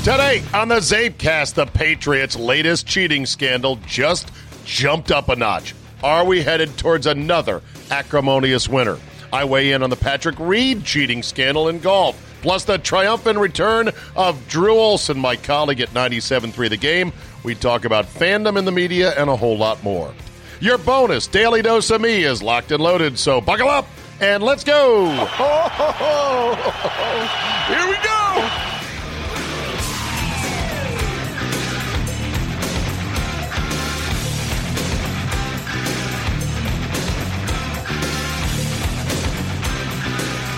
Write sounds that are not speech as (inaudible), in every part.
Today on the CzabeCast, the Patriots' latest cheating scandal just jumped up a notch. Are we headed towards another acrimonious winter? I weigh in on the Patrick Reed cheating scandal in golf, plus the triumphant return of Drew Olson, my colleague at 97.3 The Game. We talk about fandom in the media and a whole lot more. Your bonus daily dose of me is locked and loaded, so buckle up and let's go. (laughs) Here we go.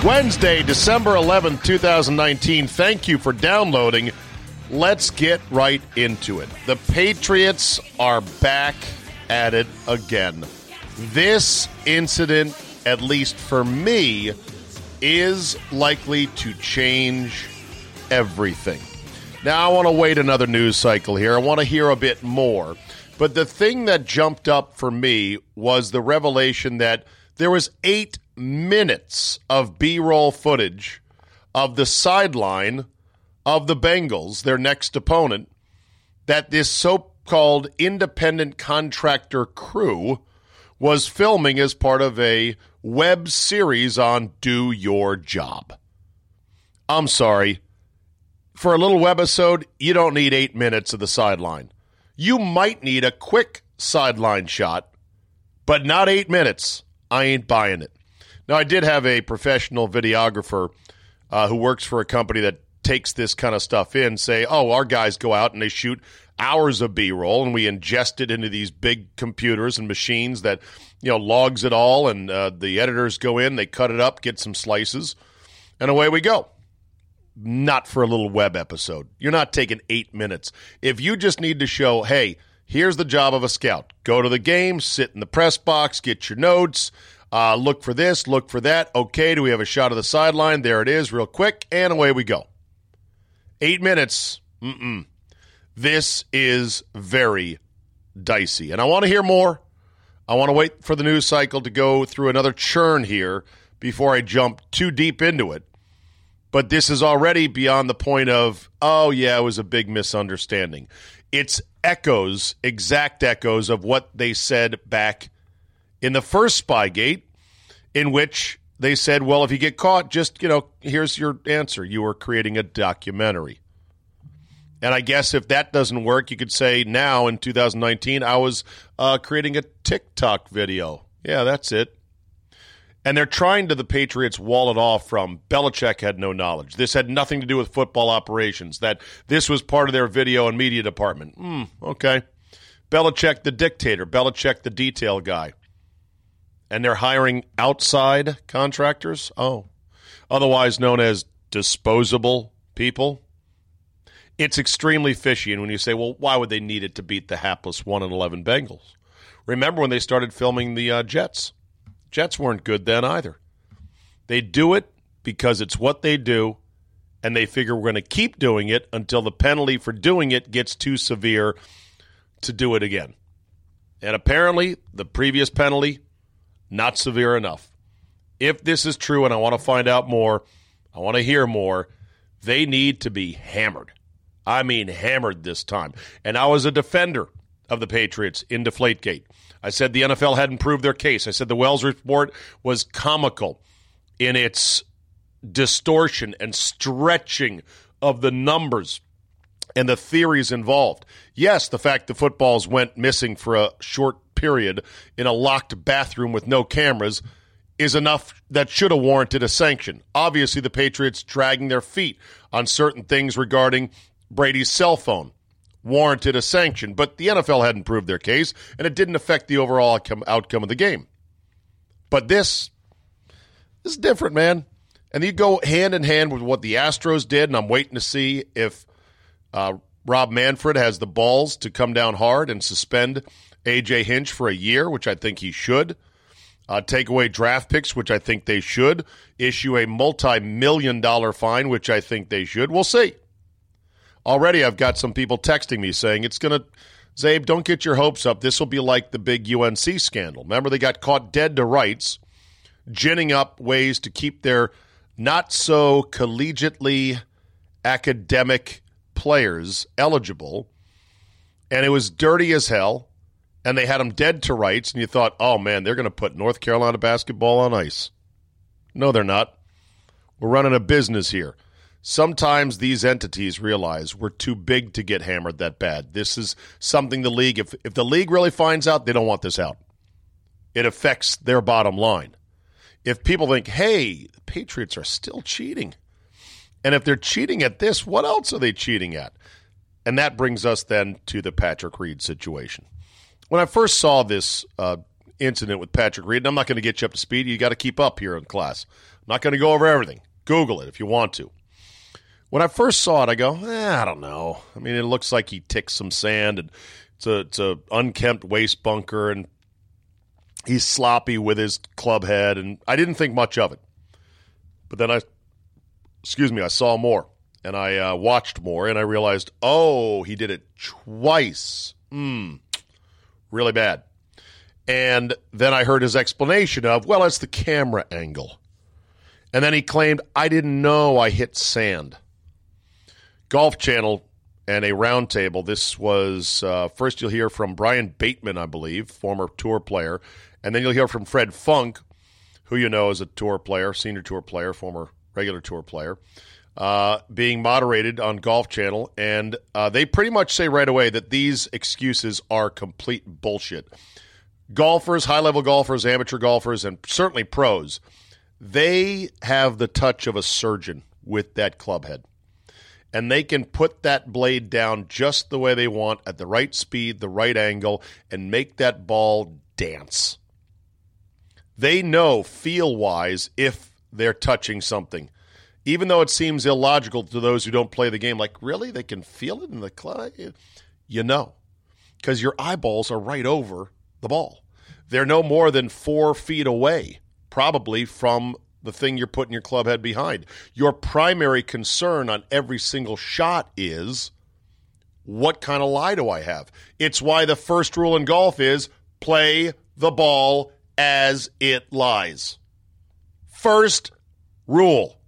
Wednesday, December 11th, 2019. Thank you for downloading. Let's get right into it. The Patriots are back at it again. This incident, at least for me, is likely to change everything. Now, I want to wait another news cycle here. I want to hear a bit more. But the thing that jumped up for me was the revelation that there was eight minutes of B roll footage of the sideline of the Bengals, their next opponent, that this so called independent contractor crew was filming as part of a web series on Do Your Job. I'm sorry. For a little webisode, you don't need eight minutes of the sideline. You might need a quick sideline shot, but not eight minutes. I ain't buying it. Now, I did have a professional videographer uh, who works for a company that takes this kind of stuff in say, oh, our guys go out and they shoot hours of B roll and we ingest it into these big computers and machines that, you know, logs it all. And uh, the editors go in, they cut it up, get some slices, and away we go. Not for a little web episode. You're not taking eight minutes. If you just need to show, hey, here's the job of a scout go to the game, sit in the press box, get your notes. Uh, look for this, look for that. Okay, do we have a shot of the sideline? There it is, real quick, and away we go. Eight minutes. Mm-mm. This is very dicey. And I want to hear more. I want to wait for the news cycle to go through another churn here before I jump too deep into it. But this is already beyond the point of, oh, yeah, it was a big misunderstanding. It's echoes, exact echoes of what they said back in the first Spygate, in which they said, well, if you get caught, just, you know, here's your answer. You are creating a documentary. And I guess if that doesn't work, you could say now in 2019, I was uh, creating a TikTok video. Yeah, that's it. And they're trying to the Patriots wall it off from Belichick had no knowledge. This had nothing to do with football operations, that this was part of their video and media department. Hmm, okay. Belichick the dictator, Belichick the detail guy and they're hiring outside contractors. Oh, otherwise known as disposable people. It's extremely fishy. And when you say, well, why would they need it to beat the hapless 1 and 11 Bengals? Remember when they started filming the uh, Jets? Jets weren't good then either. They do it because it's what they do, and they figure we're going to keep doing it until the penalty for doing it gets too severe to do it again. And apparently, the previous penalty not severe enough. If this is true and I want to find out more, I want to hear more, they need to be hammered. I mean, hammered this time. And I was a defender of the Patriots in Deflategate. I said the NFL hadn't proved their case. I said the Wells report was comical in its distortion and stretching of the numbers and the theories involved. Yes, the fact the footballs went missing for a short period in a locked bathroom with no cameras is enough that should have warranted a sanction. Obviously, the Patriots dragging their feet on certain things regarding Brady's cell phone warranted a sanction, but the NFL hadn't proved their case, and it didn't affect the overall outcome, of the game. But this, this is different, man. And you go hand in hand with what the Astros did, and I'm waiting to see if uh, Rob Manfred has the balls to come down hard and suspend AJ Hinch for a year, which I think he should. Uh, take away draft picks, which I think they should. Issue a multi million dollar fine, which I think they should. We'll see. Already, I've got some people texting me saying it's going to, Czabe, don't get your hopes up. This will be like the big UNC scandal. Remember, they got caught dead to rights, ginning up ways to keep their not so collegiately academic players eligible, and it was dirty as hell, and they had them dead to rights, and you thought, oh man, they're going to put North Carolina basketball on ice. No, they're not. We're running a business here. Sometimes these entities realize we're too big to get hammered that bad. This is something the league, if, if the league really finds out, they don't want this out. It affects their bottom line. If people think, hey, the Patriots are still cheating, and if they're cheating at this, what else are they cheating at? And that brings us then to the Patrick Reed situation. When I first saw this uh, incident with Patrick Reed, and I'm not going to get you up to speed, you got to keep up here in class. I'm not going to go over everything. Google it if you want to. When I first saw it, I go, eh, I don't know. I mean, it looks like he ticks some sand, and it's a it's a unkempt waste bunker, and he's sloppy with his club head, and I didn't think much of it. But then I, excuse me, I saw more, and I uh, watched more, and I realized, oh, he did it twice. Hmm, really bad. And then I heard his explanation of, well, it's the camera angle. And then he claimed, I didn't know I hit sand. Golf Channel and a roundtable. This was uh, first you'll hear from Brian Bateman, I believe, former tour player, and then you'll hear from Fred Funk, who you know is a tour player, senior tour player, former regular tour player, uh, being moderated on Golf Channel. And uh, they pretty much say right away that these excuses are complete bullshit. Golfers, high level golfers, amateur golfers, and certainly pros, they have the touch of a surgeon with that club head and they can put that blade down just the way they want at the right speed, the right angle, and make that ball dance. They know feel wise if they're touching something. Even though it seems illogical to those who don't play the game, like, really? They can feel it in the club? You know, because your eyeballs are right over the ball. They're no more than four feet away, probably from the thing you're putting your club head behind. Your primary concern on every single shot is what kind of lie do I have? It's why the first rule in golf is play the ball as it lies. First rule.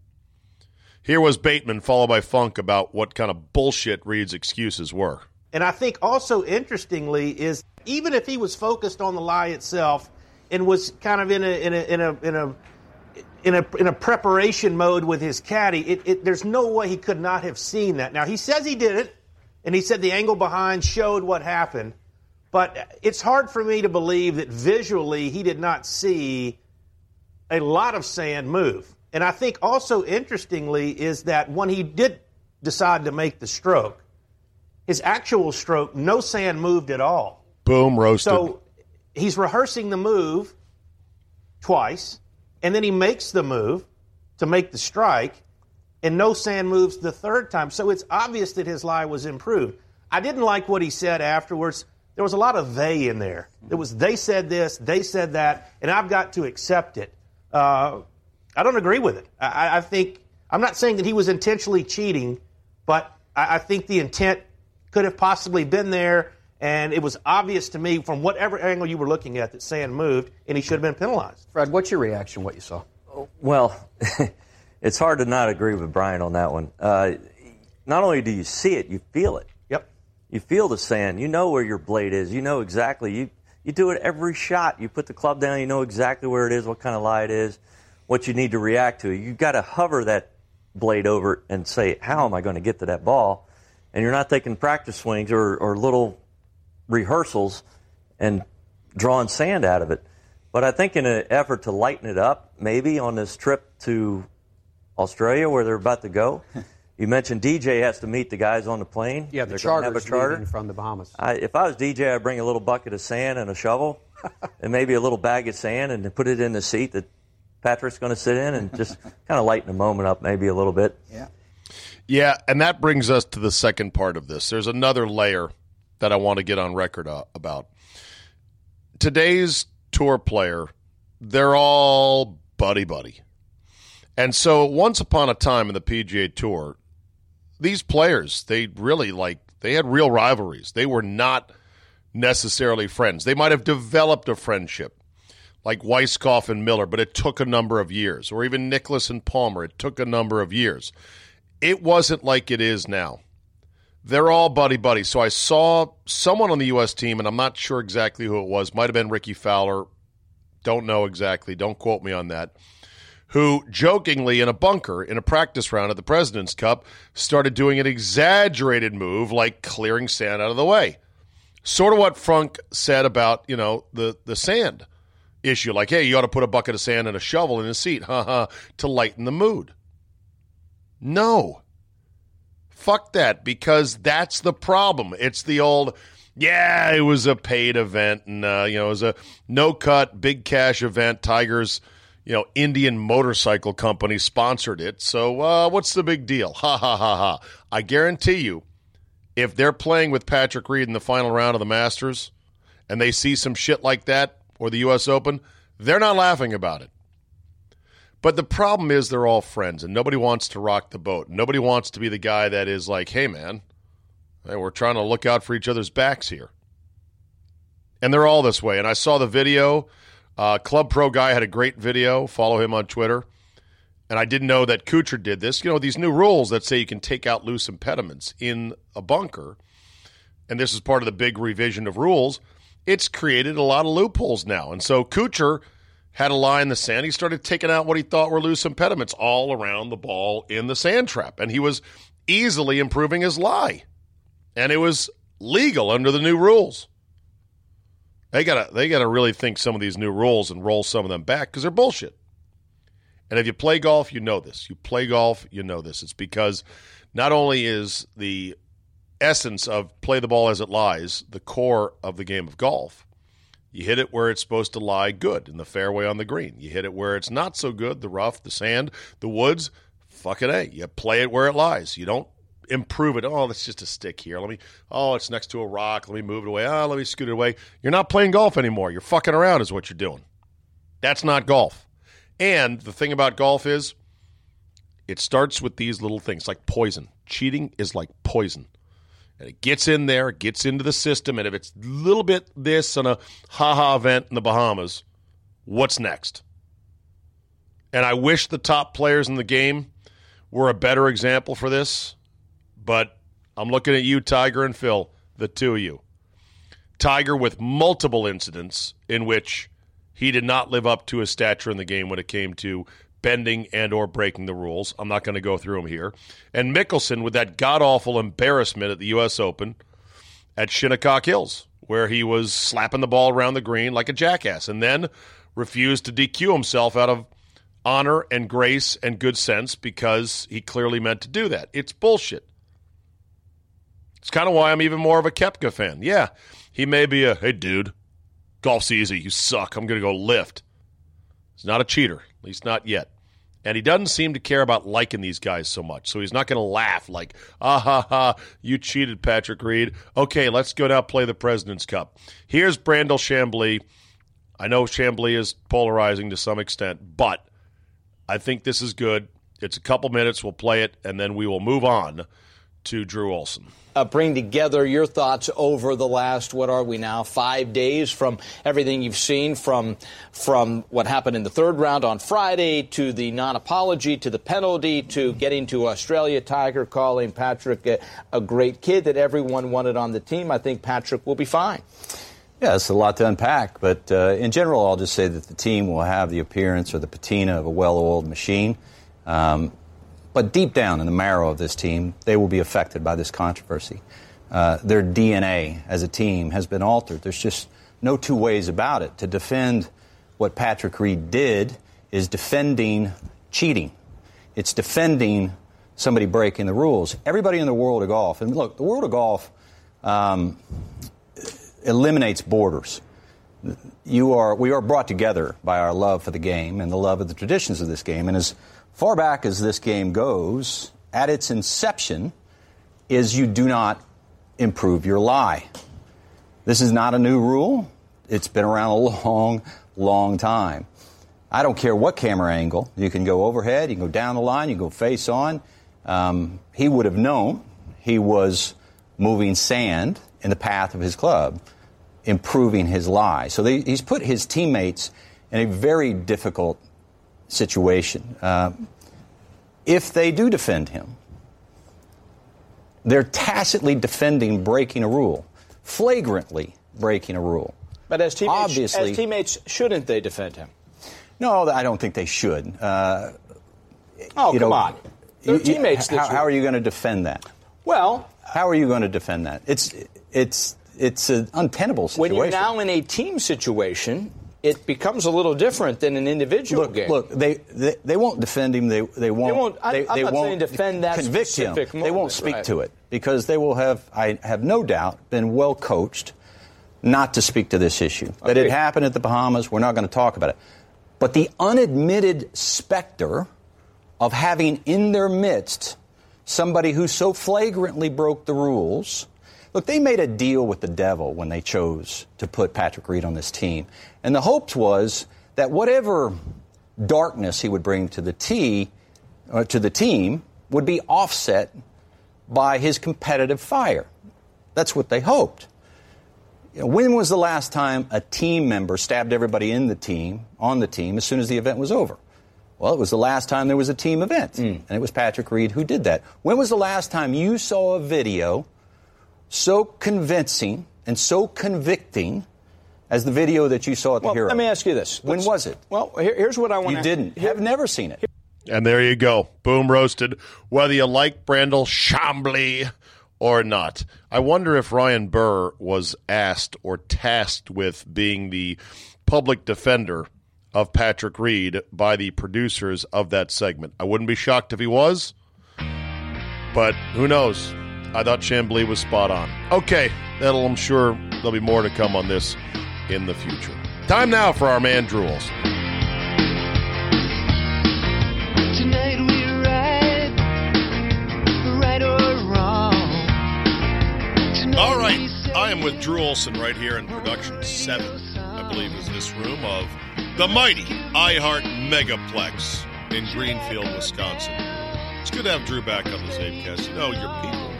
Here was Bateman, followed by Funk, about what kind of bullshit Reed's excuses were. And I think also interestingly is even if he was focused on the lie itself and was kind of in a in a in a in a in a, in a preparation mode with his caddy, it, it, there's no way he could not have seen that. Now, he says he did it, and he said the angle behind showed what happened, but it's hard for me to believe that visually he did not see a lot of sand move. And I think also interestingly is that when he did decide to make the stroke, his actual stroke, no sand moved at all. Boom, roasted. So he's rehearsing the move twice and then he makes the move to make the strike, and no sand moves the third time. So it's obvious that his lie was improved. I didn't like what he said afterwards. There was a lot of they in there. It was they said this, they said that, and I've got to accept it. Uh, I don't agree with it. I, I, think I'm not saying that he was intentionally cheating, but I, I think the intent could have possibly been there and it was obvious to me from whatever angle you were looking at that Sand moved, and he should have been penalized. Fred, what's your reaction? What you saw? Well, (laughs) it's hard to not agree with Brian on that one. Uh, not only do you see it, you feel it. Yep. You feel the sand. You know where your blade is. You know exactly. You you do it every shot. You put the club down. You know exactly where it is, what kind of lie it is, what you need to react to. You've got to hover that blade over and say, "How am I going to get to that ball?" And you're not taking practice swings or, or little rehearsals and drawing sand out of it. But I think in an effort to lighten it up, maybe on this trip to Australia where they're about to go, (laughs) you mentioned DJ has to meet the guys on the plane. Yeah, the they're charter have a charter from the Bahamas. I, if I was DJ, I'd bring a little bucket of sand and a shovel, (laughs) and maybe a little bag of sand, and put it in the seat that Patrick's going to sit in, and just (laughs) kind of lighten the moment up maybe a little bit. Yeah. Yeah, and that brings us to the second part of this. There's another layer that I want to get on record uh, about. Today's tour player, they're all buddy buddy. And so once upon a time in the PGA Tour, these players, they really like they had real rivalries. They were not necessarily friends. They might have developed a friendship like Weiskopf and Miller, but it took a number of years. Or even Nicklaus and Palmer, it took a number of years. It wasn't like it is now. they're all buddy buddy. So I saw someone on the U.S. team, and I'm not sure exactly who it was. Might have been Rickie Fowler. Don't know exactly. Don't quote me on that. Who jokingly in a bunker in a practice round at the President's Cup started doing an exaggerated move like clearing sand out of the way. Sort of what Frank said about, you know, the, the sand issue. Like, hey, you ought to put a bucket of sand and a shovel in the seat, (laughs) haha, to lighten the mood. No. Fuck that, because that's the problem. It's the old, yeah, it was a paid event, and uh, you know, it was a no cut, big cash event. Tigers, you know, Indian motorcycle company sponsored it. So uh, what's the big deal? Ha ha ha ha. I guarantee you, if they're playing with Patrick Reed in the final round of the Masters, and they see some shit like that or the U.S. Open, they're not laughing about it. But the problem is they're all friends, and nobody wants to rock the boat. Nobody wants to be the guy that is like, hey, man, we're trying to look out for each other's backs here. And they're all this way. And I saw the video. Uh, Club Pro Guy had a great video. Follow him on Twitter. And I didn't know that Kuchar did this. You know, these new rules that say you can take out loose impediments in a bunker, and this is part of the big revision of rules, it's created a lot of loopholes now. And so Kuchar – had a lie in the sand. He started taking out what he thought were loose impediments all around the ball in the sand trap. And he was easily improving his lie. And it was legal under the new rules. They gotta they gotta really think some of these new rules and roll some of them back because they're bullshit. And if you play golf, you know this. You play golf, you know this. It's because not only is the essence of play the ball as it lies the core of the game of golf, you hit it where it's supposed to lie good in the fairway on the green. You hit it where it's not so good, the rough, the sand, the woods. Fuck it, A. You play it where it lies. You don't improve it. Oh, that's just a stick here. Let me, oh, it's next to a rock. Let me move it away. Oh, let me scoot it away. You're not playing golf anymore. You're fucking around, is what you're doing. That's not golf. And the thing about golf is, it starts with these little things like poison. Cheating is like poison and it gets in there, it gets into the system, and if it's a little bit this on a haha event in the Bahamas, what's next? And I wish the top players in the game were a better example for this, but I'm looking at you, Tiger and Phil, the two of you. Tiger with multiple incidents in which he did not live up to his stature in the game when it came to bending and or breaking the rules. I'm not going to go through them here. And Mickelson with that god awful embarrassment at the U.S. Open at Shinnecock Hills, where he was slapping the ball around the green like a jackass, and then refused to DQ himself out of honor and grace and good sense because he clearly meant to do that. It's bullshit. It's kind of why I'm even more of a Koepka fan. Yeah, he may be a hey dude, golf's easy. You suck. I'm going to go lift. He's not a cheater, at least not yet. And he doesn't seem to care about liking these guys so much. So he's not going to laugh like, ah ha ha, you cheated, Patrick Reed. Okay, let's go now play the President's Cup. Here's Brandel Chamblee. I know Chamblee is polarizing to some extent, but I think this is good. It's a couple minutes. We'll play it, and then we will move on to Drew Olson. Uh, bring together your thoughts over the last what are we now five days from everything you've seen from from what happened in the third round on Friday to the non-apology to the penalty to getting to Australia Tiger calling Patrick a, a great kid that everyone wanted on the team. I think Patrick will be fine. Yeah, it's a lot to unpack, but uh, in general, I'll just say that the team will have the appearance or the patina of a well-oiled machine. Um, but deep down in the marrow of this team, they will be affected by this controversy. Uh, their DNA as a team has been altered. There's just no two ways about it. To defend what Patrick Reed did is defending cheating. It's defending somebody breaking the rules. Everybody in the world of golf, and look, the world of golf um, eliminates borders. You are, we are brought together by our love for the game and the love of the traditions of this game. And as far back as this game goes, at its inception, is you do not improve your lie. This is not a new rule. It's been around a (laughs) long, long time. I don't care what camera angle. You can go overhead, you can go down the line, you can go face on. Um, he would have known he was moving sand in the path of his club, improving his lie. So they, he's put his teammates in a very difficult situation. Uh, if they do defend him, they're tacitly defending breaking a rule, flagrantly breaking a rule. But as teammates, Obviously- as teammates, shouldn't they defend him? No, I don't think they should. Uh, Oh, you come know, on. They're you- you- teammates. How, how are you going to defend that? Well, How are you going to defend that? It's it's it's an untenable situation. when you're now in a team situation, it becomes a little different than an individual look, game. look, they, they they won't defend him. They they won't. They won't- I- they, I'm they not won't saying defend that convict him. they won't speak right. to it because they will have. I have no doubt been well coached not to speak to this issue. That it happened at the Bahamas. We're not going to talk about it. But the unadmitted specter of having in their midst somebody who so flagrantly broke the rules. Look, they made a deal with the devil when they chose to put Patrick Reed on this team. And the hopes was that whatever darkness he would bring to the tee, uh, to the team would be offset by his competitive fire. That's what they hoped. You know, when was the last time a team member stabbed everybody in the team, on the team, as soon as the event was over? Well, it was the last time there was a team event, and it was Patrick Reed who did that. When was the last time you saw a video so convincing and so convicting as the video that you saw at the well, Hero? let me ask you this. When Let's- was it? Well, here- here's what I want You didn't. Have never seen it. And there you go. Boom roasted. Whether you like Brandel Chamblee or not. I wonder if Ryan Burr was asked or tasked with being the public defender of Patrick Reed by the producers of that segment. I wouldn't be shocked if he was, but who knows? I thought Chamblee was spot on. Okay, that'll, I'm sure there'll be more to come on this in the future. Time now for our man drools. Tonight we ride, right or wrong. Tonight All right, I am with Drew Olson right here in production seven, I believe is this room of the mighty iHeart Megaplex in Greenfield, Wisconsin. It's good to have Drew back on the CzabeCast. You know, your people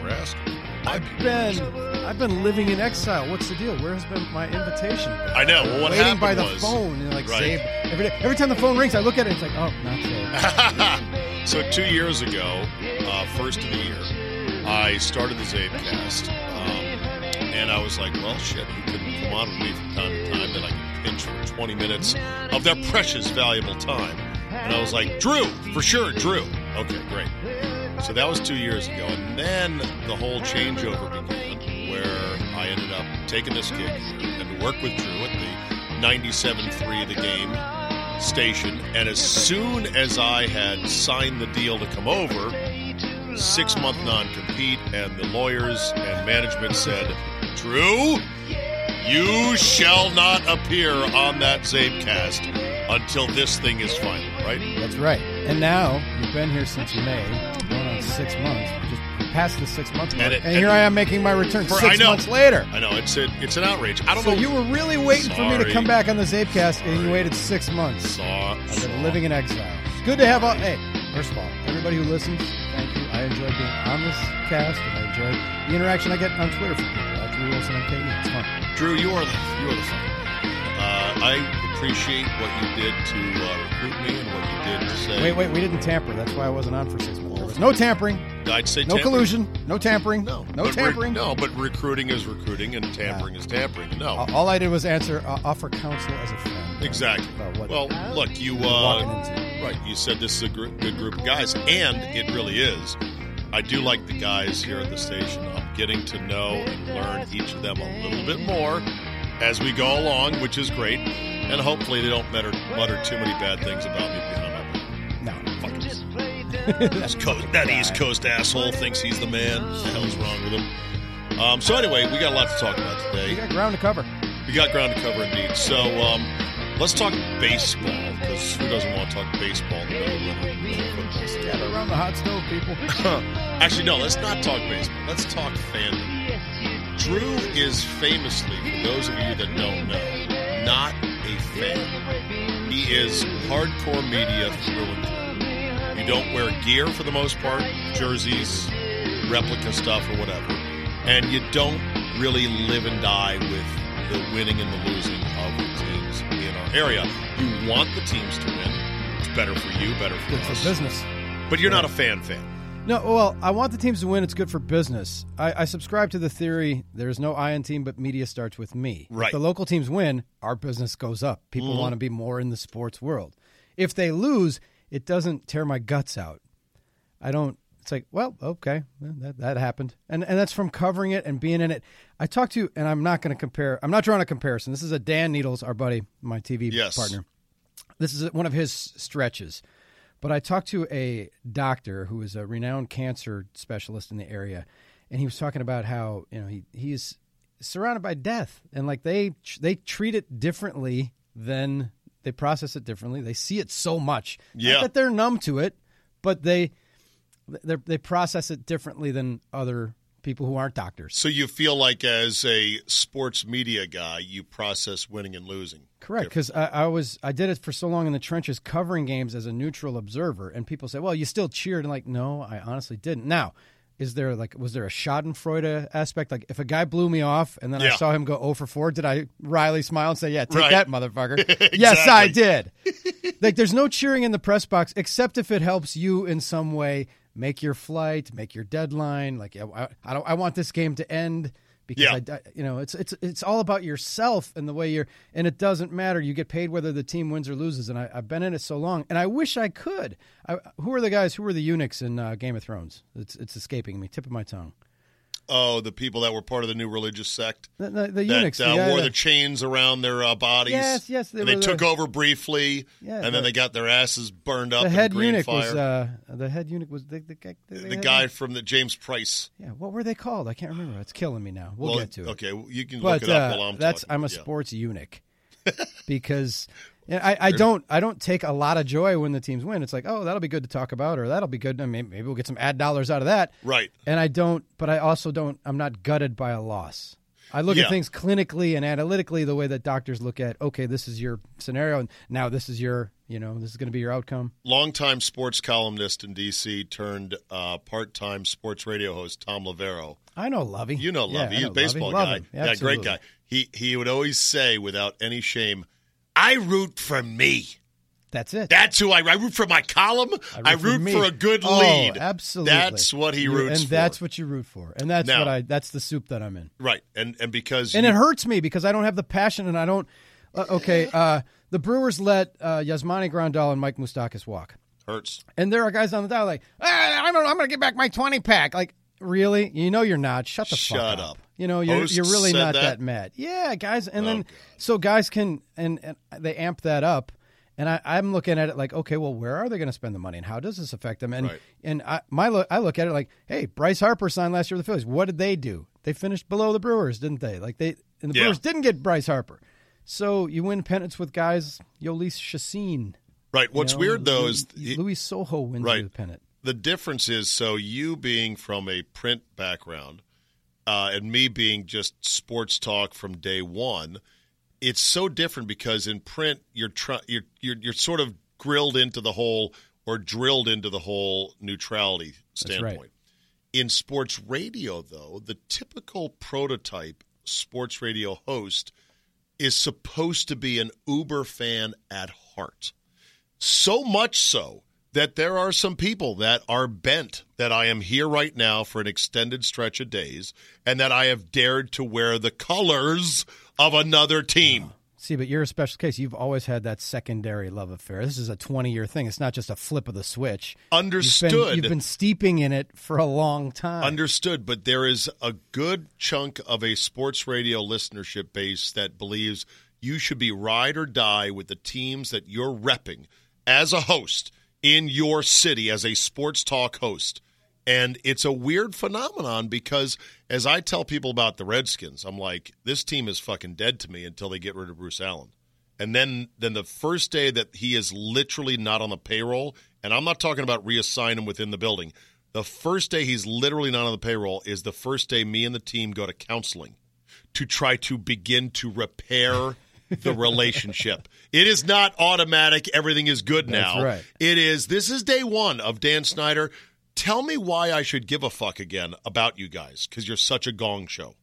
I've been. I've been living in exile. What's the deal? Where has been my invitation? I know. Well, what Waiting happened by the was phone and like Right. save every day. Every time the phone rings, I look at it. It's like, oh, not saved. (laughs) so two years ago, uh, first of the year, I started the CzabeCast, um, and I was like, "Well, shit, who can come on with me from time to time that I can pinch for 20 minutes of their precious, valuable time?" And I was like, "Drew, for sure, Drew." Okay, great. So that was two years ago, and then the whole changeover began, where I ended up taking this gig and work with Drew at the 97.3 The Game station. And as soon as I had signed the deal to come over, six month non compete, and the lawyers and management said, Drew, you shall not appear on that CzabeCast until this thing is final, right? That's right. And now you've been here since May, six months. Just past the six month mark, And and, it- here I am making my return For- six months later. I know it's a, it's an outrage. I don't So know. you were really waiting for me to come back on the CzabeCast, and you waited six months. saw, I've saw. been living in exile. It's good to have all. Hey, first of all, everybody who listens, thank you. I enjoy being on this cast, and I enjoy the interaction I get on Twitter from people. Like Drew Wilson and KE. It's fun. Drew, you are the you are the fun. Uh, I appreciate what you did to uh, recruit me and what you did to say. Wait, wait, we didn't tamper. That's why I wasn't on for six months. There was no tampering, I'd say no tampering. collusion, no tampering, No, no but re- tampering. no, but recruiting is recruiting and tampering is tampering. No, Uh, All I did was answer, uh, offer counsel as a friend. exactly. About what Well, look, you uh, right. You said this is a gr- good group of guys, and it really is. I do like the guys here at the station. I'm getting to know and learn each of them a little bit more as we go along, which is great. And hopefully, they don't mutter, mutter too many bad things about me behind (laughs) Coast, that East Coast asshole thinks he's the man. What the hell's wrong with him? Um, so anyway, we got a lot to talk about today. We got ground to cover. We got ground to cover indeed. So um, let's talk baseball because who doesn't want to talk baseball in the middle of winter? middle of football season? Gather around the hot stove, people. (laughs) Actually, no. Let's not talk baseball. Let's talk fandom. Drew is famously, for those of you that don't know, not a fan. He is hardcore media through and through. You don't wear gear for the most part, jerseys, replica stuff, or whatever, and you don't really live and die with the winning and the losing of the teams in our area. You want the teams to win. It's better for you, better for Good us. for business. But you're not a fan fan. No, well, I want the teams to win. It's good for business. I, I subscribe to the theory there's no I in team, but media starts with me. Right. If the local teams win, our business goes up. People mm-hmm. want to be more in the sports world. If they lose, it doesn't tear my guts out. I don't. It's like, well, okay, that, that happened, and and that's from covering it and being in it. I talked to, and I'm not going to compare. I'm not drawing a comparison. This is a Dan Needles, our buddy, my TV Yes. partner. This is one of his stretches. But I talked to a doctor who is a renowned cancer specialist in the area, and he was talking about how you know he he's surrounded by death, and like they they treat it differently than they process it differently. They see it so much, Not Yeah. that they're numb to it, but they they they process it differently than other people who aren't doctors. So you feel like, as a sports media guy, you process winning and losing. Correct, because I, I was I did it for so long in the trenches, covering games as a neutral observer, and people say, "Well, you still cheered," and like, no, I honestly didn't. Now, is there like was there a Schadenfreude aspect? Like, if a guy blew me off and then I saw him go 0 for 4, did I Riley smile and say, "Yeah, take Right. that, motherfucker"? (laughs) Yes, I did. (laughs) like, there's no cheering in the press box except if it helps you in some way make your flight, make your deadline. Like, I, I don't, I want this game to end because Yeah. I, you know, it's it's it's all about yourself and the way you're, and it doesn't matter. You get paid whether the team wins or loses. And I, I've been in it so long, and I wish I could. I, who are the guys? Who are the eunuchs in uh, Game of Thrones? It's it's escaping me. Tip of my tongue. Oh, the people that were part of the new religious sect The, the, the that eunuchs. uh, the wore the chains around their uh, bodies. Yes, yes, they and they took over briefly, Yeah, and the- then they got their asses burned up the in head green eunuch fire. was uh, the head eunuch was the, the guy. The, guy from the James Price. Yeah, what were they called? I can't remember. It's killing me now. We'll, Well, get to it. Okay, well, you can but look it up uh, while I'm that's talking. I'm a Yeah. sports eunuch (laughs) because and I, I don't I don't take a lot of joy when the teams win. It's like oh that'll be good to talk about or that'll be good. I mean, maybe we'll get some ad dollars out of that. Right. And I don't, but I also don't. I'm not gutted by a loss. I look Yeah. at things clinically and analytically the way that doctors look at. Okay, this is your scenario, and now this is your you know this is going to be your outcome. longtime sports columnist in D.C. turned uh, part-time sports radio host Thom Loverro. I know Lovey. You know Yeah, Lovey, I he's know a baseball Lovey. Guy. Yeah, great guy. He he would always say without any shame, "I root for me." That's it. That's who I, I root for. My column. I root, me. for, a good Oh, lead. absolutely. That's what he You- roots and for. that's what you root for, and that's Now- what I. That's the soup that I'm in. right. And and because and you- it hurts me because I don't have the passion and I don't. Uh, okay, uh, the Brewers let uh, Yasmani Grandal and Mike Moustakas walk, hurts. and there are guys on the dial like, ah, I'm, I'm going to get back my twenty pack. Like, really? You know you're not. Shut the Shut fuck up. You know you're Hosts you're really said not that? that? mad. Yeah, guys, and then so guys can and, and they amp that up. And I, I'm looking at it like, okay, well, where are they going to spend the money, and how does this affect them? And Right. and I, my look, I look at it like, hey, Bryce Harper signed last year with the Phillies. What did they do? They finished below the Brewers, didn't they? Like they and the Yeah. Brewers didn't get Bryce Harper. So you win pennants with guys, Yolis Chassin. Right. What's weird though is Luis Sojo wins Right. the pennant. The difference is so you being from a print background uh, and me being just sports talk from day one it's so different because in print you're try- you're, you're you're sort of grilled into the whole or drilled into the whole neutrality That's right. standpoint in sports radio though the typical prototype sports radio host is supposed to be an uber fan at heart so much so that there are some people that are bent that I am here right now for an extended stretch of days and that I have dared to wear the colors of another team. See, but you're a special case. You've always had that secondary love affair. This is a 20 year thing. It's not just a flip of the switch. Understood. You've been, you've been steeping in it for a long time. Understood, but there is a good chunk of a sports radio listenership base that believes you should be ride or die with the teams that you're repping as a host in your city as a sports talk host. And it's a weird phenomenon because as I tell people about the Redskins, I'm like, this team is fucking dead to me until they get rid of Bruce Allen. And then then the first day that he is literally not on the payroll, and I'm not talking about reassign him within the building. The first day he's literally not on the payroll is the first day me and the team go to counseling to try to begin to repair the relationship. It is not automatic. Everything is good That's now. right. It is. This is day one of Dan Snyder. Tell me why I should give a fuck again about you guys because you're such a gong show.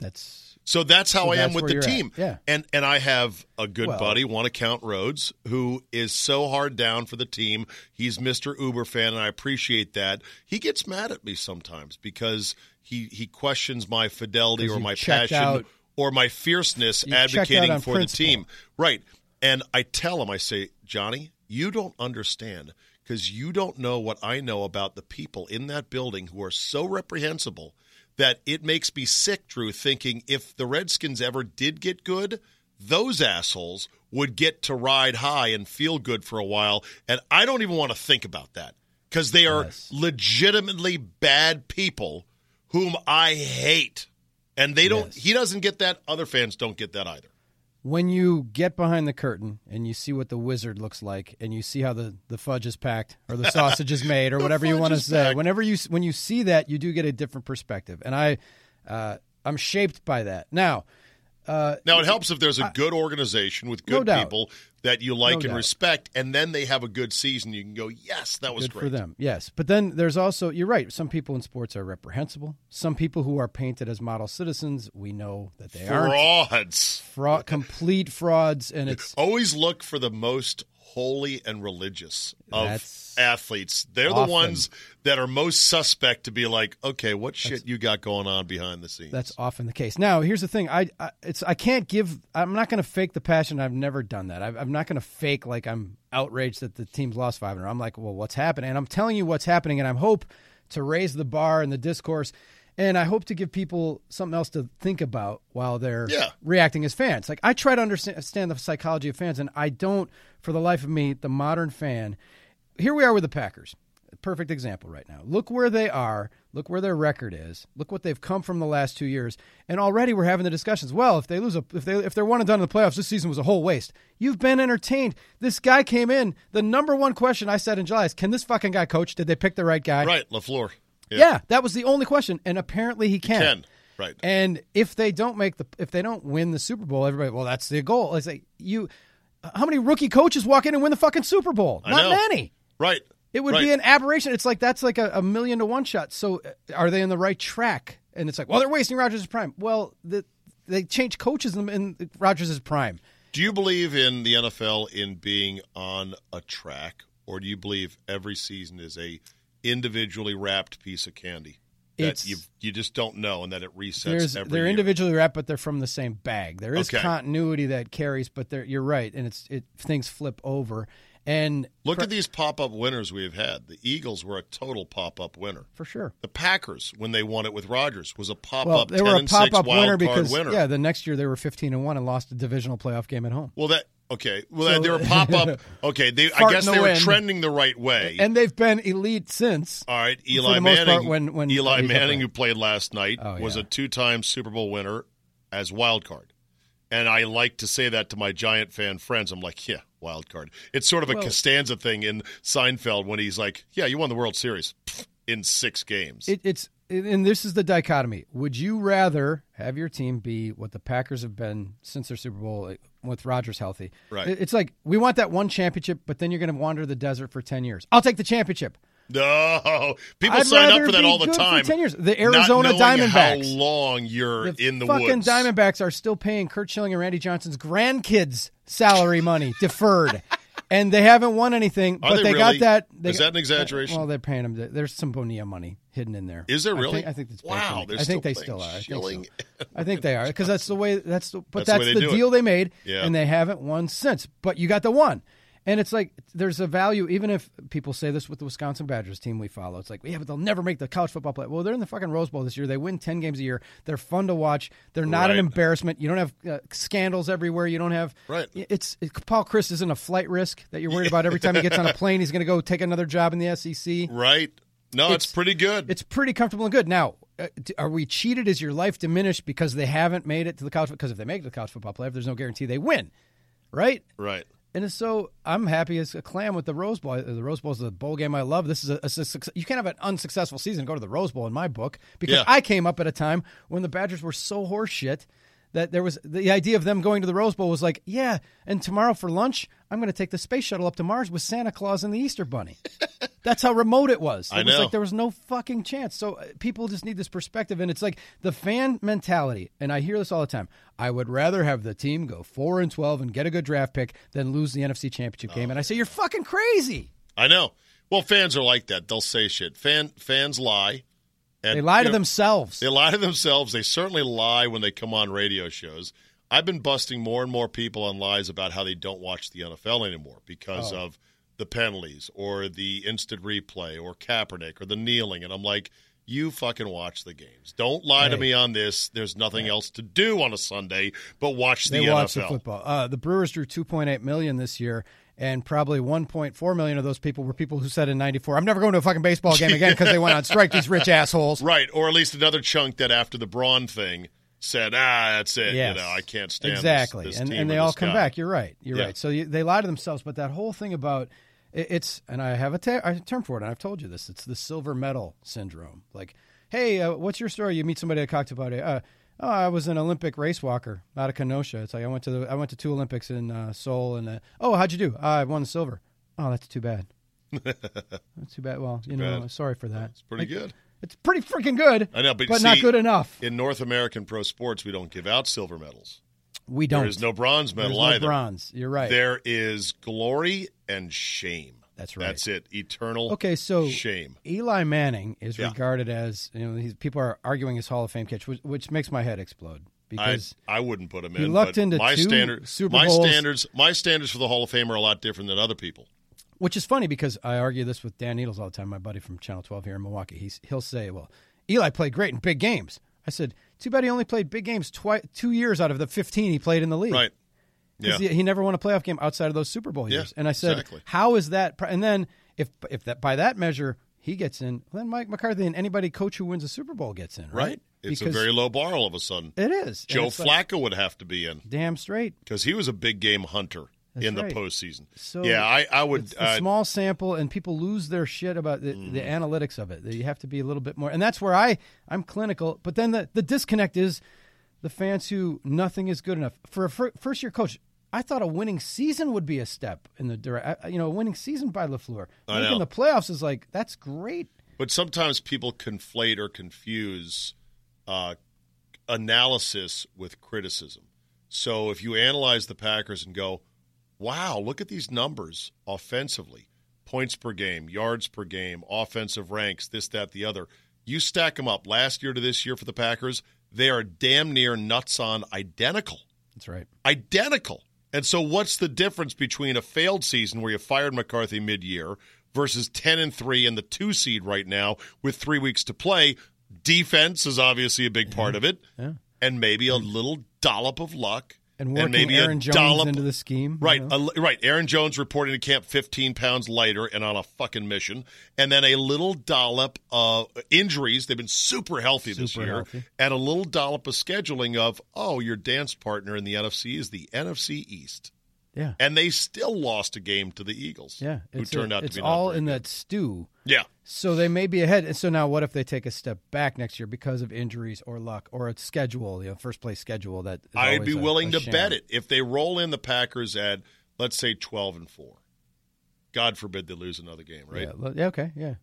That's So that's how So I am with the you're at. team. Yeah. And and I have a good Well- buddy, one account count Rhodes, who is so hard down for the team. He's Mr. Uber fan, and I appreciate that. He gets mad at me sometimes because he he questions my fidelity or my passion or my fierceness You advocating for principle. the team. Right. And I tell him, I say, Johnny, you don't understand because you don't know what I know about the people in that building who are so reprehensible that it makes me sick, Drew, thinking if the Redskins ever did get good, those assholes would get to ride high and feel good for a while. And I don't even want to think about that because they are Yes. legitimately bad people whom I hate. And they don't, Yes. he doesn't get that. Other fans don't get that either. when you get behind the curtain and you see what the wizard looks like and you see how the, the fudge is packed or the sausage is made or (laughs) whatever you want to say packed. whenever you when you see that you do get a different perspective and i uh, i'm shaped by that now uh, Now it helps if there's a good organization with good doubt. people that you like No and doubt. respect, and then they have a good season. You can go, yes, that was good great. for them yes but then there's also you're right some people in sports are reprehensible some people who are painted as model citizens we know that they aren't Frauds. fraud complete frauds and it's Always look for the most holy and religious of That's athletes. They're the ones that are most suspect to be like, okay, what shit you got going on behind the scenes? That's often the case. Now, here's the thing: I, I it's I can't give. I'm not going to fake the passion. I've never done that. I, I'm not going to fake like I'm outraged that the team's lost five in. I'm like, well, what's happening? And I'm telling you what's happening, and I'm hope to raise the bar and the discourse, and I hope to give people something else to think about while they're Yeah. reacting as fans. Like I try to understand the psychology of fans, and I don't, for the life of me, the modern fan. Here we are with the Packers. Perfect example right now. Look where they are. Look where their record is. Look what they've come from the last two years, and already we're having the discussions. Well, if they lose a, if they if they're one and done in the playoffs, this season was a whole waste. You've been entertained. This guy came in. The number one question I said in July is, can this fucking guy coach? Did they pick the right guy? right, Lafleur. Yeah, that was the only question, and apparently he can. Ken. Right. And if they don't make the, if they don't win the Super Bowl, everybody, well, that's the goal. It's like you, how many rookie coaches walk in and win the fucking Super Bowl? I Not many. Right. It would right. be an aberration. It's like that's like a, a million to one shot. So uh, are they in the right track? And it's like, well, they're wasting Rodgers' prime. Well, the, they changed coaches in, in Rodgers' prime. Do you believe in the NFL in being on a track, or do you believe every season is a individually wrapped piece of candy that It's- you you just don't know, and that it resets every they're year? individually wrapped, but they're from the same bag. There is Okay. continuity that carries, but you're right, and it's it things flip over. And Look for, at these pop up winners we've had. The Eagles were a total pop up winner. for sure. The Packers, when they won it with Rodgers, was a pop Well, up they 10 were a pop-up winner because winner. yeah, the next year they were 15 and one and lost a divisional playoff game at home. Well, that okay. Well, So- they were pop up. (laughs) Okay, they, I guess they were wind. trending the right way. And they've been elite since. All right, Eli Manning. part, when- when- Eli Manning, who played last night, Oh, was yeah. a two-time Super Bowl winner as wild card. And I like to say that to my Giant fan friends. I'm like, yeah, wild card. It's sort of a Well- Costanza thing in Seinfeld when he's like, yeah, you won the World Series in six games. It, it's and this is the dichotomy. Would you rather have your team be what the Packers have been since their Super Bowl with Rodgers healthy? Right. It's like we want that one championship, but then you're going to wander the desert for 10 years. I'll take the championship. no, people I'd sign up for that all the time. 10 years. The Arizona Diamondbacks. How long you're The in the fucking woods? Diamondbacks are still paying Curt Schilling and Randy Johnson's grandkids salary money deferred, (laughs) and they haven't won anything. Are but they they, really? got that. They Is got- that an exaggeration? Well, they're paying them. There's some Bonilla money hidden in there. Is there I really? think- I think, it's Wow, I think they still are. I think, so. (laughs) I think they are because that's the way. That's the, but That's the that's, they the do it. deal they made, Yeah. and they haven't won since. But you got the one. And it's like there's a value, even if people say this with the Wisconsin Badgers team we follow. It's like, yeah, but they'll never make the college football play. Well, they're in the fucking Rose Bowl this year. They win ten games a year. They're fun to watch. They're not an embarrassment. You don't have uh, scandals everywhere. You don't have Right. It's it, Paul Chryst isn't a flight risk that you're worried about every time he gets on a (laughs) plane. He's going to go take another job in the SEC. Right? No, it's, It's- pretty good. It's pretty comfortable and good. Now, uh, are we cheated? Is your life diminished because they haven't made it to the college? Because if they make it to the college football playoff, there's no guarantee they win, right? right. And so I'm happy as a clam with the Rose Bowl. The Rose Bowl is a bowl game I love. This is a, a success. You can't have an unsuccessful season and go to the Rose Bowl in my book because Yeah. I came up at a time when the Badgers were so horseshit that there was the idea of them going to the Rose Bowl was like, yeah, and tomorrow for lunch, I'm going to take the space shuttle up to Mars with Santa Claus and the Easter Bunny. (laughs) That's how remote it was. It I was know. like there was no fucking chance. So uh, people just need this perspective, and it's like the fan mentality. And I hear this all the time. I would rather have the team go four and twelve and get a good draft pick than lose the NFC Championship game. And I say you're fucking crazy. I know. Well, fans are like that. They'll say shit. Fan fans lie. They lie to know, themselves. They lie to themselves. They certainly lie when they come on radio shows. I've been busting more and more people on lies about how they don't watch the NFL anymore because Oh. of the penalties or the instant replay or Kaepernick or the kneeling. And I'm like, you fucking watch the games. Don't lie to me on this. There's nothing else to do on a Sunday but watch the they NFL. watch the football. Uh, the Brewers drew 2.8 million this year, and probably 1.4 million of those people were people who said in '94, "I'm never going to a fucking baseball game again" because they went on strike. These rich (laughs) assholes. Right, or at least another chunk that after the Braun thing said, ah, that's it. Yes. You know, I can't stand this- exactly, this and team and they all come guy. back. You're right. You're Yeah. right. So you, they lie to themselves. But that whole thing about it, it's, and I have a, a term for it, and I've told you this. It's the silver medal syndrome. Like, hey, uh, what's your story? You meet somebody at a cocktail party. Uh, oh, I was an Olympic race walker out of Kenosha. It's like I went to the I went to two Olympics in uh, Seoul, and uh, oh, how'd you do? Uh, I won the silver. Oh, that's too bad. (laughs) that's too bad. Well, you know, bad. sorry for that. It's pretty good. It's pretty freaking good. I know, but, not see, good enough. In North American pro sports, we don't give out silver medals. We don't. There is no bronze medal There's no either. bronze. You're right. There is glory and shame. That's right. That's it. Eternal Okay, so shame. Eli Manning is Yeah. regarded as you know he's, people are arguing his Hall of Fame catch, which, which makes my head explode because I wouldn't put him he in. lucked but into my two standard, Super my Bowls. standards, my standards for the Hall of Fame are a lot different than other people. which is funny because I argue this with Dan Needles all the time, my buddy from Channel 12 here in Milwaukee. He's he'll say, "Well, Eli played great in big games." I said, "Too bad he only played big games twi- two years out of the 15 he played in the league." Right. Yeah. he, he never won a playoff game outside of those Super Bowl Yeah, years. and I said, exactly. "How is that?" And then if if that by that measure he gets in, then Mike McCarthy and anybody coach who wins a Super Bowl gets in, right? Right. It's Because a very low bar all of a sudden. It is. Joe it's like, Flacco would have to be in damn straight. because he was a big game hunter That's in the right. postseason. So yeah, I, I would. It's a uh, small sample, and people lose their shit about the, Mm-hmm. the analytics of it. You have to be a little bit more, and that's where I I'm clinical. But then the the disconnect is the fans who nothing is good enough for a fir- first year coach. I thought a winning season would be a step in the direct. You know, a winning season by LaFleur I making the playoffs is like that's great. But sometimes people conflate or confuse uh, analysis with criticism. So if you analyze the Packers and go, wow, look at these numbers offensively points per game, yards per game, offensive ranks, this, that, the other. You stack them up last year to this year for the Packers, they are damn near nuts on identical. That's right. Identical. And so what's the difference between a failed season where you fired McCarthy mid-year versus 10 and 3 and the 2 seed right now with 3 weeks to play? Defense is obviously a big part of it. Yeah. And maybe a little dollop of luck And working maybe Aaron a Jones dollop into the scheme, you Right, know? a- right. Aaron Jones reporting to camp 15 pounds lighter and on a fucking mission, and then a little dollop of injuries. They've been super healthy this year, healthy. and a little dollop of scheduling of oh, your dance partner in the NFC is the NFC East, Yeah. and they still lost a game to the Eagles. Yeah. who turned a- out to it's be all in good. that stew. Yeah, So they may be ahead. And so now, what if they take a step back next year because of injuries or luck or a schedule, you know, first place schedule that is I'd be a- willing a to bet it if they roll in the Packers at let's say 12 and four. God forbid they lose another game, right? Yeah, yeah, okay, yeah.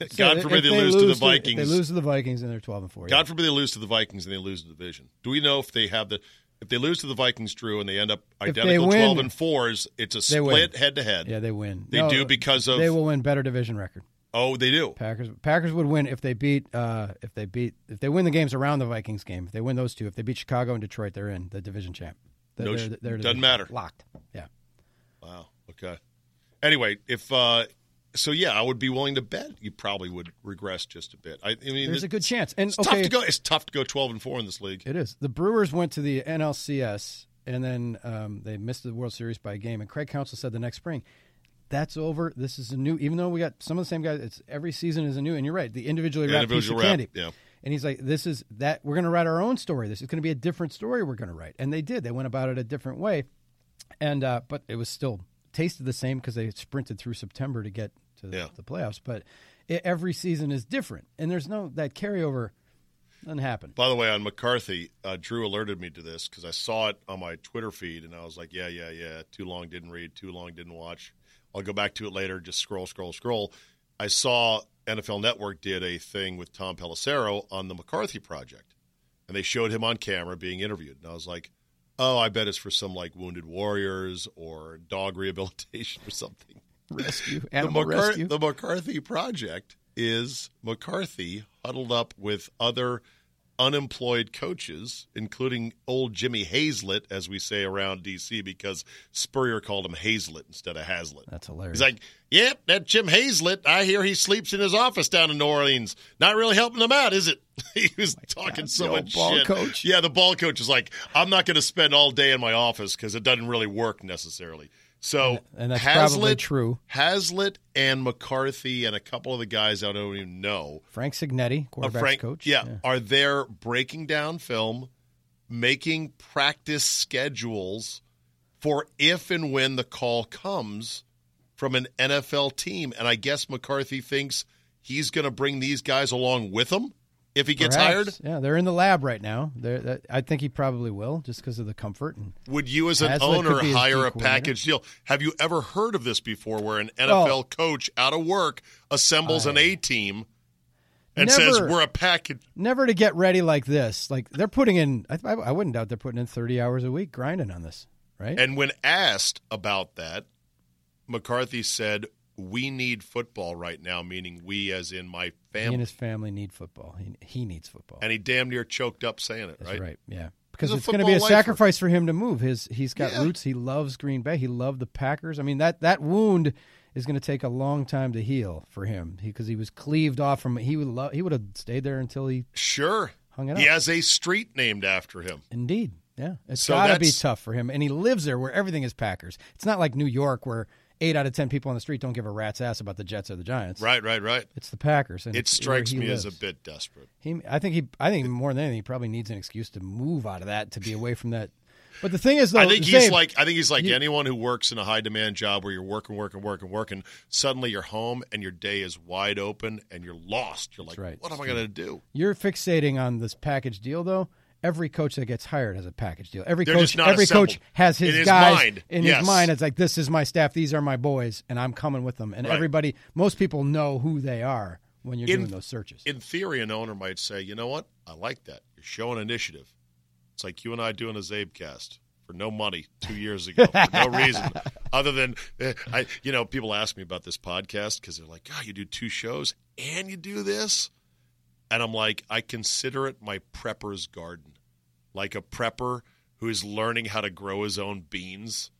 (laughs) God if forbid they, they lose, to the Vikings. they lose to the Vikings, and they're twelve and four. yeah. God forbid they lose to the Vikings and they lose the division. Do we know if they have the if they lose to the Vikings, Drew, and they end up identical win- twelve and fours? It's a split head to head. yeah, they win. They do because of- they will win better division record. Oh, they do. Packers Packers would win if they beat uh, if they beat if they win the games around the Vikings game. If they win those two, if they beat Chicago and Detroit, they're in the division champ. They're, No they're- they're doesn't matter. Locked. Yeah. Wow. Okay. Anyway, if uh so, yeah, I would be willing to bet you probably would regress just a bit. I, I mean, There's a good chance. And It's okay, tough to go. It's tough to go twelve and four in this league. It is. The Brewers went to the NLCS and then um, they missed the World Series by a game. And Craig Counsell said the next spring, "That's over. This is a new. Even though we got some of the same guys, it's every season is a new. And you're right. The individually wrapped Individual piece of candy. yeah. And he's like, "This is that. We're going to write our own story. This is going to be a different story. We're going to write." And they did. They went about it a different way. And uh, but it was still tasted the same because they sprinted through September to get to Yeah. the playoffs. But it, every season is different, and there's no that carryover. Doesn't happen. By the way, on McCarthy, uh, Drew alerted me to this because I saw it on my Twitter feed, and I was like, "Yeah, yeah, yeah." Too long, didn't read. Too long, didn't watch. I'll go back to it later. Just scroll, scroll, scroll. I saw NFL Network did a thing with Tom Pelissero on the McCarthy project, and they showed him on camera being interviewed, and I was like, "Oh, I bet it's for some like wounded warriors or dog (laughs) rehabilitation or something." Rescue, (laughs) the, animal McCar- rescue. the McCarthy project is McCarthy huddled up with other unemployed coaches, including old Jimmy Hazlett, as we say around DC, because Spurrier called him Hazlett instead of Hazlitt. That's hilarious. He's like, "Yep, that Jim Hazlett. I hear he sleeps in his office down in New Orleans. Not really helping him out, is it?" (laughs) he was oh talking so the old much ball shit. coach. Yeah, the ball coach is like, "I'm not going to spend all day in my office because it doesn't really work necessarily." So, And that's Hazlitt, probably true. Hazlitt and McCarthy and a couple of the guys I don't even know. Frank Cignetti, Uh, Frank, coach. yeah, are there breaking down film, making practice schedules for if and when the call comes from an NFL team. And I guess McCarthy thinks he's going to bring these guys along with him if he gets hired. Yeah, they're in the lab right now. They're, that, I think he probably will, just because of the comfort. And Would you, as an owner, hire a package deal? Have you ever heard of this before, where an NFL coach out of work assembles an A team and says, "We're a package"? never to get ready like this. Like they're putting in. I, I, I wouldn't doubt they're putting in thirty hours a week grinding on this. Right? And when asked about that, McCarthy said, "We need football right now," meaning we, as in my he family. and his family need football. He, he needs football. And he damn near choked up saying it, That's right? right. Yeah. Because it's going to be a lifer. sacrifice for him to move. His he's got Yeah. roots. He loves Green Bay. He loved the Packers. I mean that that wound is going to take a long time to heal for him because he, was cleaved off from. He would lo- he would have stayed there until he Sure. hung it He has a street named after him. Indeed. Yeah. It's So got to be tough for him. And he lives there where everything is Packers. It's not like New York where eight out of 10 people on the street don't give a rat's ass about the Jets or the Giants. Right, right, right. It's the Packers. And It strikes me as a bit desperate. He, I think he, I think more than anything, he probably needs an excuse to move out of that to be away from that. But the thing is, though, I think he's Czabe, like I think he's like you- anyone who works in a high demand job where you're working, working, working, working. Suddenly you're home and your day is wide open and you're lost. You're like, right. what am I going to do? you're fixating on this package deal, though. Every coach that gets hired has a package deal. Every They're coach, every coach has his, In his guys mind, in yes. his mind. It's like this is my staff, these are my boys, and I'm coming with them. And Right. everybody, most people know who they are when you're In- doing those searches. In theory, an owner might say, you know what? I like that. You're showing initiative. It's like you and I doing a CzabeCast for no money two years ago for no (laughs) reason other than eh, I. You know, people ask me about this podcast because they're like, "God, you do two shows and you do this," and I'm like, I consider it my prepper's garden, like a prepper who is learning how to grow his own beans.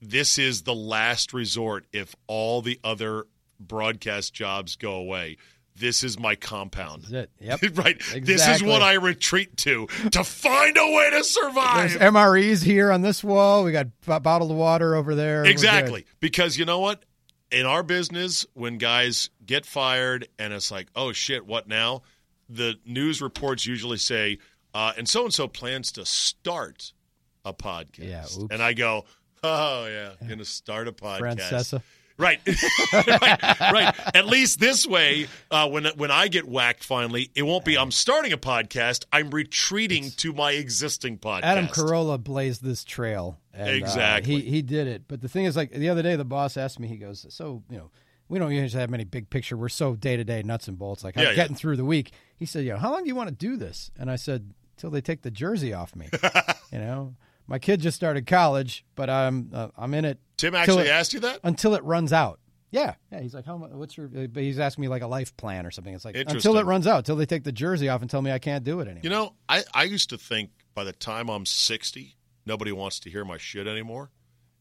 This is the last resort if all the other broadcast jobs go away. This is my compound. It. Yep. (laughs) right. This is what I retreat to to find a way to survive. There's MREs here on this wall. We got b- bottled water over there. Exactly. Because you know what? In our business, when guys get fired and it's like, oh shit, what now? The news reports usually say, uh, and so and so plans to start a podcast. Yeah, oops. And I go, oh yeah, gonna start a podcast. Francesa. Right. (laughs) right, right. At least this way, uh, when when I get whacked finally, it won't be I'm starting a podcast. I'm retreating to my existing podcast. Adam Carolla blazed this trail. And, uh, Exactly. he he did it. But the thing is, like the other day, the boss asked me. He goes, "So you know, we don't usually have many big picture. We're so day to day nuts and bolts. Like I'm Yeah, yeah. getting through the week." He said, "You know, how long do you want to do this?" And I said, "Till they take the jersey off me." (laughs) you know, my kid just started college, but I'm uh, I'm in it. Tim actually it- asked you that? until it runs out. Yeah, yeah. He's like, "How much? What's your?" But he's asking me like a life plan or something. It's like until it runs out, till they take the jersey off and tell me I can't do it anymore. You know, I, I used to think by the time I'm 60, nobody wants to hear my shit anymore.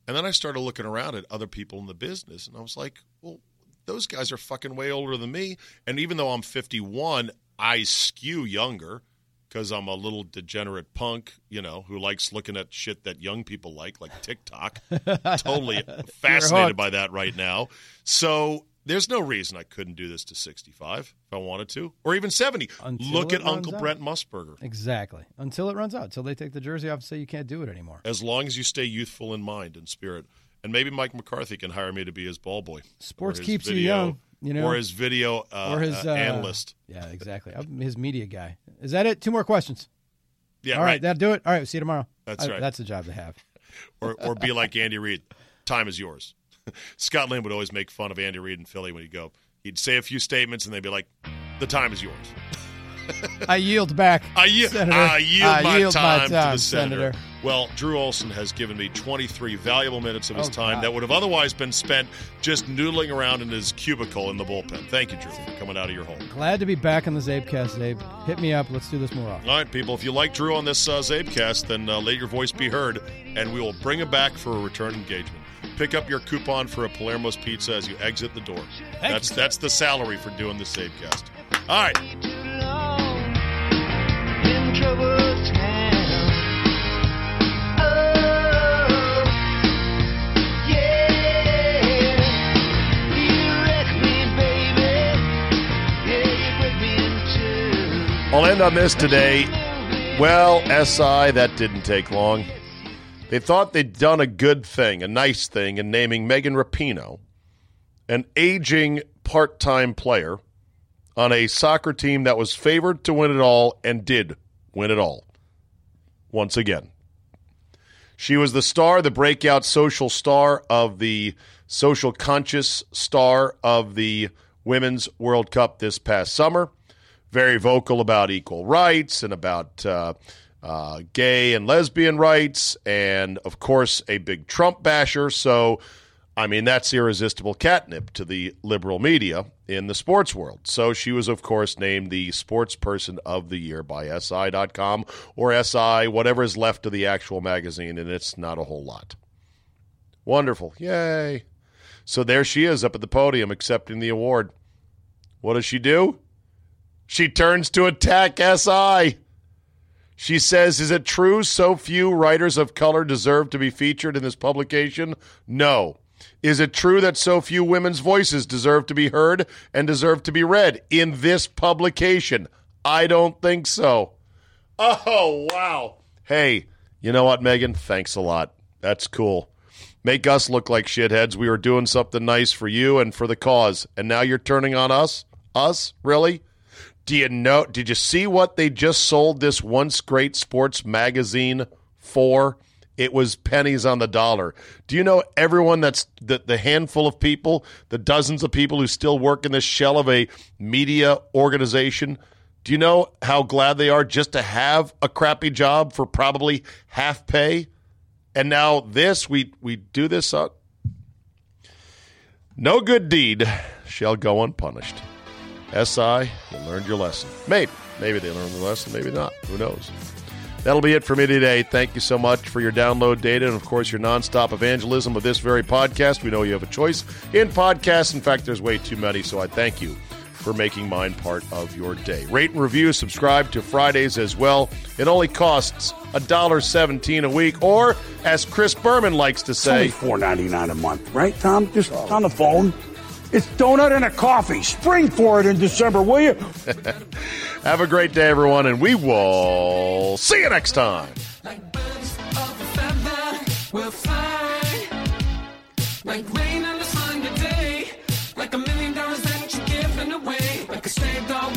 And then I started looking around at other people in the business, and I was like, well, those guys are fucking way older than me. And even though I'm 51, I skew younger because I'm a little degenerate punk, you know, who likes looking at shit that young people like, like TikTok. (laughs) totally fascinated by that right now. So there's no reason I couldn't do this to 65 if I wanted to, or even 70. Until Look at Uncle out. Brent Musburger. Exactly. Until it runs out. Until they take the jersey off and say you can't do it anymore. As long as you stay youthful in mind and spirit. And maybe Mike McCarthy can hire me to be his ball boy. Sports keeps you young. You know, or his video uh, or his uh, uh, analyst. Yeah, exactly. I'm his media guy. Is that it? Two more questions. Yeah, All right, right. that'll do it. All right, We'll see you tomorrow. That's I- right. That's the job to have. (laughs) or or be like Andy Reid. Time is yours. (laughs) Scott Lynn would always make fun of Andy Reid in Philly when he'd go. He'd say a few statements and they'd be like, "The time is yours." (laughs) (laughs) I yield back. I, yield, Senator. I yield, I my, yield my time to the senator. Senator. Well, Drew Olson has given me 23 valuable minutes of his Oh, time God. that would have otherwise been spent just noodling around in his cubicle in the bullpen. Thank you, Drew, for coming out of your hole. Glad to be back on the CzabeCast, Czabe. Hit me up. Let's do this more often. All right, people, if you like Drew on this uh, CzabeCast, then uh, let your voice be heard, and we will bring him back for a return engagement. Pick up your coupon for a Palermo's pizza as you exit the door. that's that's the salary for doing the CzabeCast. All right. I'll end on this today. Well, SI, that didn't take long. They thought they'd done a good thing, a nice thing, in naming Megan Rapinoe, an aging part time player, on a soccer team that was favored to win it all and did win it all. Once again. She was the star, the breakout social star of the social conscious star of the Women's World Cup this past summer. Very vocal about equal rights and about uh, uh, gay and lesbian rights, and of course, a big Trump basher. So, I mean, that's irresistible catnip to the liberal media in the sports world. So she was, of course, named the Sports Person of the Year by SI.com or SI, whatever is left of the actual magazine, and it's not a whole lot. Wonderful. Yay. So there she is up at the podium accepting the award. What does she do? She turns to attack SI. She says, Is it true so few writers of color deserve to be featured in this publication? No. Is it true that so few women's voices deserve to be heard and deserve to be read in this publication? I don't think so. Oh, wow. Hey, you know what, Megan? Thanks a lot. That's cool. Make us look like shitheads. We were doing something nice for you and for the cause, and now you're turning on us? Us? Really? Do you know? Did you see what they just sold this once great sports magazine for? It was pennies on the dollar. Do you know everyone that's the, the handful of people, the dozens of people who still work in this shell of a media organization? Do you know how glad they are just to have a crappy job for probably half pay? And now this, we we do this uh, no good deed shall go unpunished. SI, you learned your lesson. Maybe. Maybe they learned the lesson, maybe not. Who knows? That'll be it for me today. Thank you so much for your download data and, of course, your nonstop evangelism of this very podcast. We know you have a choice in podcasts. In fact, there's way too many, so I thank you for making mine part of your day. Rate and review, subscribe to Fridays as well. It only costs $1.17 a week, or as Chris Berman likes to say, four ninety nine a month, right, Tom? Just oh. on the phone. It's donut and a coffee. Spring for it in December, will you? (laughs) have a great day, everyone, and we will see you next time. Like birds of a feather, we'll fly. Like rain on a Sunday day. Like a million dollars that you're giving away. Like a stray dog on the freeway.